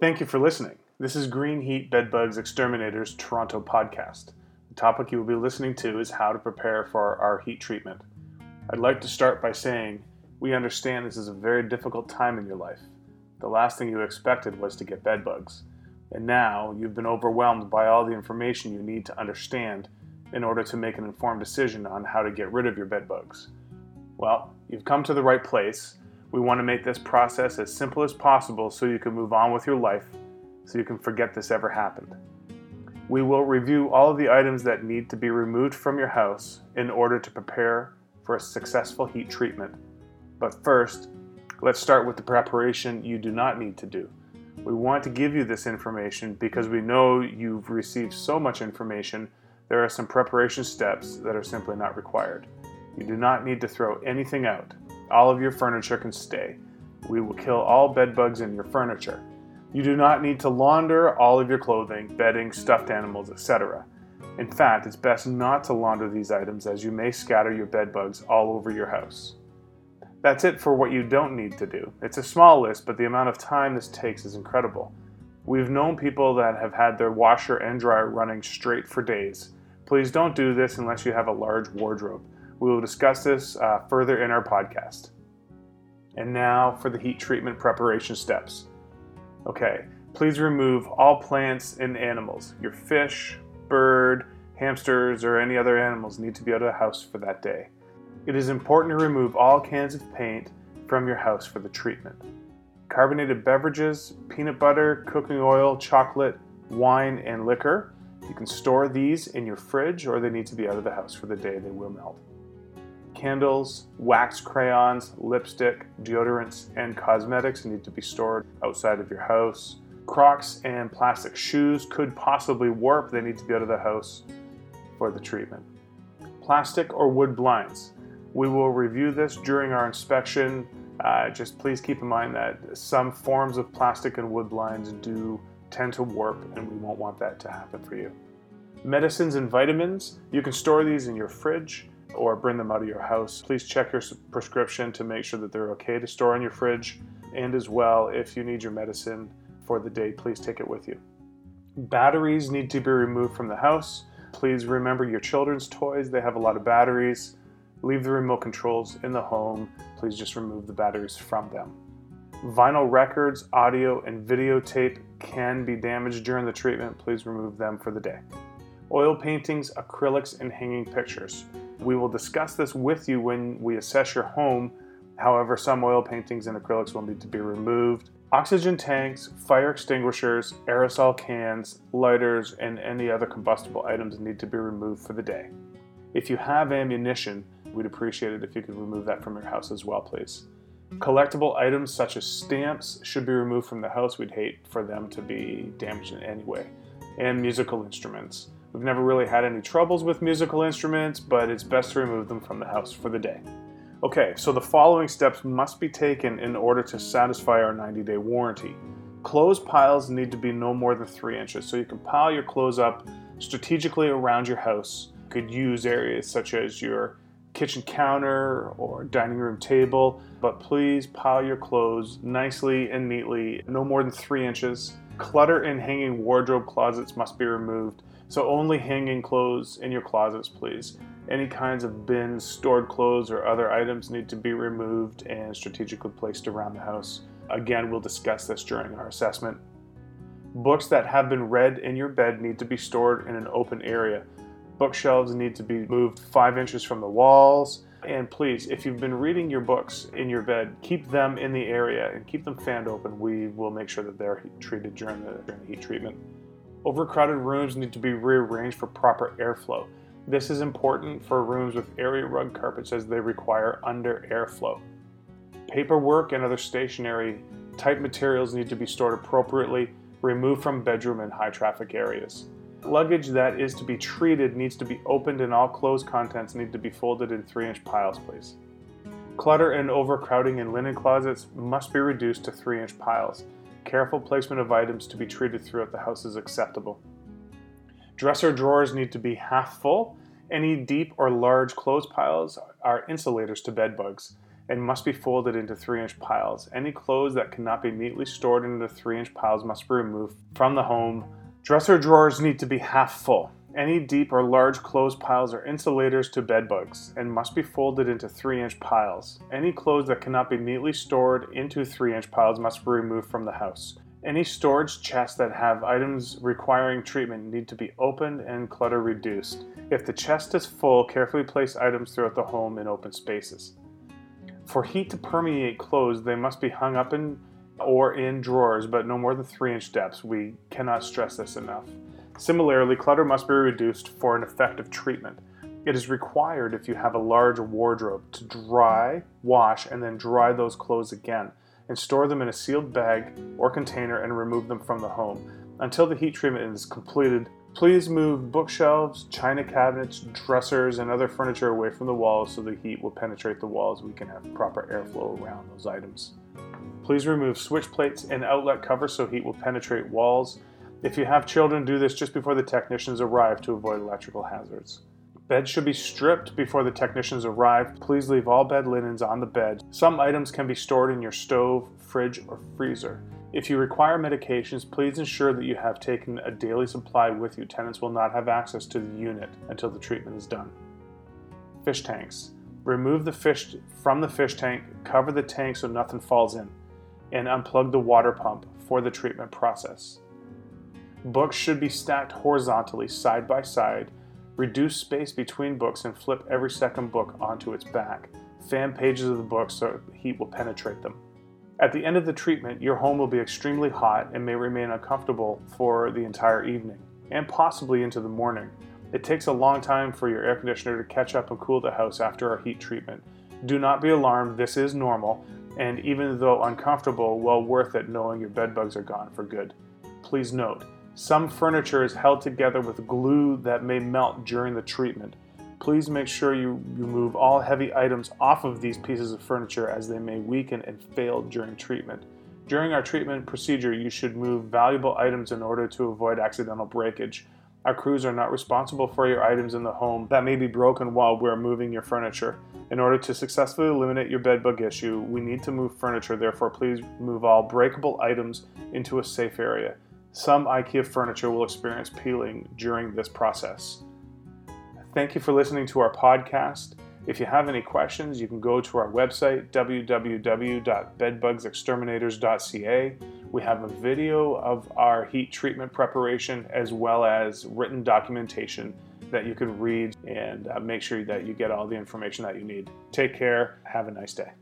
Thank you for listening. This is Green Heat Bedbugs Exterminators Toronto podcast. The topic you will be listening to is how to prepare for our heat treatment. I'd like to start by saying we understand this is a very difficult time in your life. The last thing you expected was to get bedbugs, and now you've been overwhelmed by all the information you need to understand in order to make an informed decision on how to get rid of your bedbugs. Well, you've come to the right place. We want to make this process as simple as possible so you can move on with your life, so you can forget this ever happened. We will review all of the items that need to be removed from your house in order to prepare for a successful heat treatment. But first, let's start with the preparation you do not need to do. We want to give you this information because we know you've received so much information, there are some preparation steps that are simply not required. You do not need to throw anything out. All of your furniture can stay. We will kill all bed bugs in your furniture. You do not need to launder all of your clothing, bedding, stuffed animals, etc. In fact, it's best not to launder these items as you may scatter your bed bugs all over your house. That's it for what you don't need to do. It's a small list, but the amount of time this takes is incredible. We've known people that have had their washer and dryer running straight for days. Please don't do this unless you have a large wardrobe. We will discuss this uh, further in our podcast. And now for the heat treatment preparation steps. Okay, please remove all plants and animals. Your fish, bird, hamsters, or any other animals need to be out of the house for that day. It is important to remove all cans of paint from your house for the treatment. Carbonated beverages, peanut butter, cooking oil, chocolate, wine, and liquor. You can store these in your fridge or they need to be out of the house for the day they will melt candles, wax crayons, lipstick, deodorants, and cosmetics need to be stored outside of your house. Crocs and plastic shoes could possibly warp, they need to be out of the house for the treatment. Plastic or wood blinds. We will review this during our inspection. Uh, just please keep in mind that some forms of plastic and wood blinds do tend to warp, and we won't want that to happen for you. Medicines and vitamins, you can store these in your fridge or bring them out of your house. Please check your prescription to make sure that they're okay to store in your fridge. And as well, if you need your medicine for the day, please take it with you. Batteries need to be removed from the house. Please remember your children's toys, they have a lot of batteries. Leave the remote controls in the home. Please just remove the batteries from them. Vinyl records, audio, and videotape can be damaged during the treatment. Please remove them for the day. Oil paintings, acrylics, and hanging pictures. We will discuss this with you when we assess your home. However, some oil paintings and acrylics will need to be removed. Oxygen tanks, fire extinguishers, aerosol cans, lighters, and any other combustible items need to be removed for the day. If you have ammunition, we'd appreciate it if you could remove that from your house as well, please. Collectible items such as stamps should be removed from the house. We'd hate for them to be damaged in any way. And musical instruments. We've never really had any troubles with musical instruments, but it's best to remove them from the house for the day. Okay, so the following steps must be taken in order to satisfy our 90 day warranty. Clothes piles need to be no more than 3 inches, so you can pile your clothes up strategically around your house. You could use areas such as your kitchen counter or dining room table, but please pile your clothes nicely and neatly, no more than 3 inches. Clutter in hanging wardrobe closets must be removed so only hanging clothes in your closets, please. Any kinds of bins, stored clothes, or other items need to be removed and strategically placed around the house. Again, we'll discuss this during our assessment. Books that have been read in your bed need to be stored in an open area. Bookshelves need to be moved five inches from the walls. And please, if you've been reading your books in your bed, keep them in the area and keep them fanned open. We will make sure that they're treated during the, during the heat treatment. Overcrowded rooms need to be rearranged for proper airflow. This is important for rooms with area rug carpets as they require under airflow. Paperwork and other stationery type materials need to be stored appropriately, removed from bedroom and high traffic areas. Luggage that is to be treated needs to be opened and all closed contents need to be folded in 3 inch piles, please. Clutter and overcrowding in linen closets must be reduced to 3 inch piles. Careful placement of items to be treated throughout the house is acceptable. Dresser drawers need to be half full. Any deep or large clothes piles are insulators to bed bugs. and must be folded into 3 inch piles. Any clothes that cannot be neatly stored into 3 inch piles must be removed from the home. Dresser drawers need to be half full. Any deep or large clothes piles are insulators to bed bugs and must be folded into 3 inch piles. Any clothes that cannot be neatly stored into 3 inch piles must be removed from the house. Any storage chests that have items requiring treatment need to be opened and clutter reduced. If the chest is full, carefully place items throughout the home in open spaces. For heat to permeate clothes, they must be hung up in or in drawers, but no more than 3 inch depths. We cannot stress this enough. Similarly, clutter must be reduced for an effective treatment. It is required if you have a large wardrobe to dry, wash, and then dry those clothes again and store them in a sealed bag or container and remove them from the home. Until the heat treatment is completed, please move bookshelves, china cabinets, dressers, and other furniture away from the walls so the heat will penetrate the walls. We can have proper airflow around those items. Please remove switch plates and outlet covers so heat will penetrate walls. If you have children, do this just before the technicians arrive to avoid electrical hazards. Beds should be stripped before the technicians arrive. Please leave all bed linens on the bed. Some items can be stored in your stove, fridge, or freezer. If you require medications, please ensure that you have taken a daily supply with you. Tenants will not have access to the unit until the treatment is done. Fish tanks. Remove the fish from the fish tank, cover the tank so nothing falls in, and unplug the water pump for the treatment process. Books should be stacked horizontally side by side Reduce space between books and flip every second book onto its back. Fan pages of the book so heat will penetrate them. At the end of the treatment, your home will be extremely hot and may remain uncomfortable for the entire evening, and possibly into the morning. It takes a long time for your air conditioner to catch up and cool the house after our heat treatment. Do not be alarmed, this is normal, and even though uncomfortable, well worth it knowing your bed bugs are gone for good. Please note, some furniture is held together with glue that may melt during the treatment. Please make sure you remove all heavy items off of these pieces of furniture as they may weaken and fail during treatment. During our treatment procedure, you should move valuable items in order to avoid accidental breakage. Our crews are not responsible for your items in the home that may be broken while we're moving your furniture. In order to successfully eliminate your bedbug issue, we need to move furniture, therefore, please move all breakable items into a safe area. Some IKEA furniture will experience peeling during this process. Thank you for listening to our podcast. If you have any questions, you can go to our website, www.bedbugsexterminators.ca. We have a video of our heat treatment preparation as well as written documentation that you can read and uh, make sure that you get all the information that you need. Take care. Have a nice day.